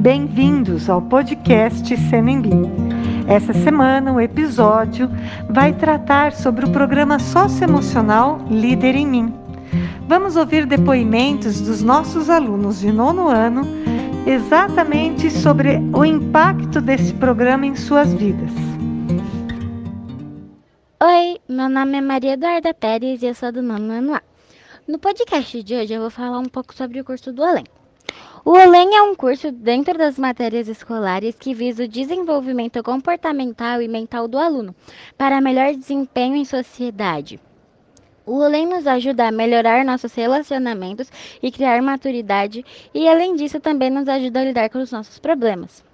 Bem-vindos ao podcast Senembi. Essa semana o episódio vai tratar sobre o programa socioemocional Líder em Mim. Vamos ouvir depoimentos dos nossos alunos de nono ano exatamente sobre o impacto desse programa em suas vidas. Oi, meu nome é Maria Eduarda Pérez e eu sou do nono ano A. No podcast de hoje eu vou falar um pouco sobre o curso do Além. O Além é um curso dentro das matérias escolares que visa o desenvolvimento comportamental e mental do aluno para melhor desempenho em sociedade. O Além nos ajuda a melhorar nossos relacionamentos e criar maturidade, e além disso, também nos ajuda a lidar com os nossos problemas.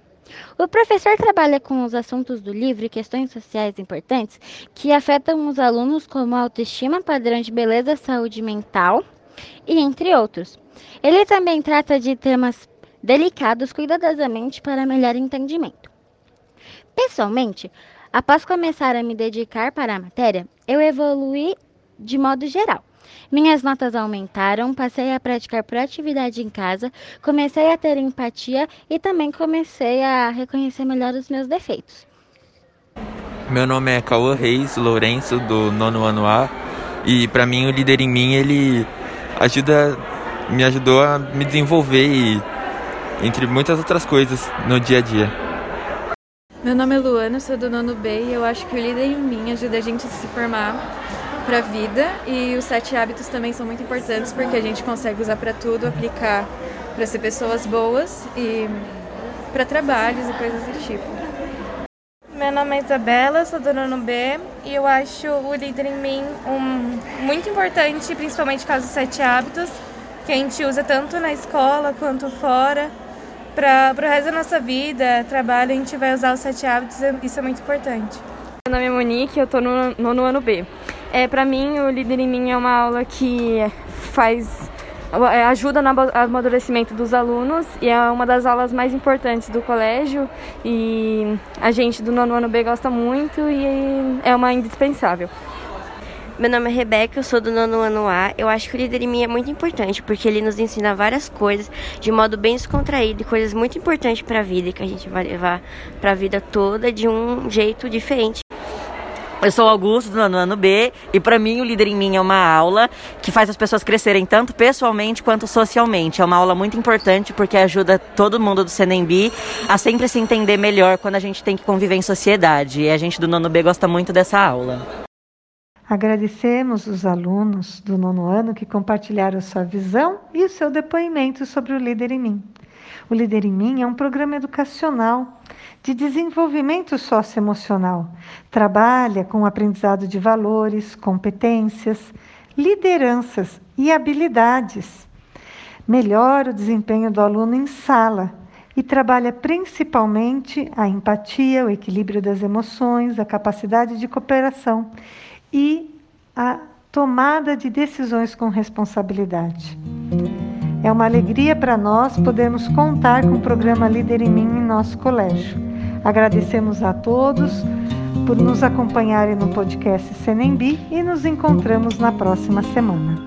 O professor trabalha com os assuntos do livro e questões sociais importantes que afetam os alunos, como autoestima, padrão de beleza, saúde mental e entre outros. Ele também trata de temas delicados cuidadosamente para melhor entendimento. Pessoalmente, após começar a me dedicar para a matéria, eu evolui de modo geral. Minhas notas aumentaram, passei a praticar proatividade em casa, comecei a ter empatia e também comecei a reconhecer melhor os meus defeitos. Meu nome é Cauã Reis Lourenço, do nono ano A, e para mim o Líder em Mim, ele ajuda me ajudou a me desenvolver e entre muitas outras coisas no dia a dia. Meu nome é Luana, sou do nono B e eu acho que o líder em mim ajuda a gente a se formar para a vida e os sete hábitos também são muito importantes porque a gente consegue usar para tudo, aplicar para ser pessoas boas e para trabalhos e coisas do tipo. Meu nome é Isabela, sou do nono B e eu acho o líder em mim um, muito importante, principalmente caso dos sete hábitos, que a gente usa tanto na escola quanto fora. Para o resto da nossa vida, trabalho, a gente vai usar os sete hábitos, isso é muito importante. Meu nome é Monique, eu estou no, no, ano B. É, para mim, o Líder em Mim é uma aula que faz é, ajuda no amadurecimento dos alunos e é uma das aulas mais importantes do colégio e a gente do nono ano B gosta muito e é uma indispensável. Meu nome é Rebeca, eu sou do nono ano A. Eu acho que o líder em mim é muito importante, porque ele nos ensina várias coisas de modo bem descontraído e coisas muito importantes para a vida e que a gente vai levar para a vida toda de um jeito diferente. Eu sou Augusto, do ano B, e para mim o Líder em Mim é uma aula que faz as pessoas crescerem tanto pessoalmente quanto socialmente. É uma aula muito importante porque ajuda todo mundo do CNMB a sempre se entender melhor quando a gente tem que conviver em sociedade. E a gente do nono B gosta muito dessa aula. Agradecemos os alunos do nono ano que compartilharam sua visão e o seu depoimento sobre o Líder em Mim. O Líder em Mim é um programa educacional de desenvolvimento socioemocional. Trabalha com o aprendizado de valores, competências, lideranças e habilidades. Melhora o desempenho do aluno em sala e trabalha principalmente a empatia, o equilíbrio das emoções, a capacidade de cooperação e a tomada de decisões com responsabilidade. É uma alegria para nós podermos contar com o programa Líder em Mim em nosso colégio. Agradecemos a todos por nos acompanharem no podcast Senembi e nos encontramos na próxima semana.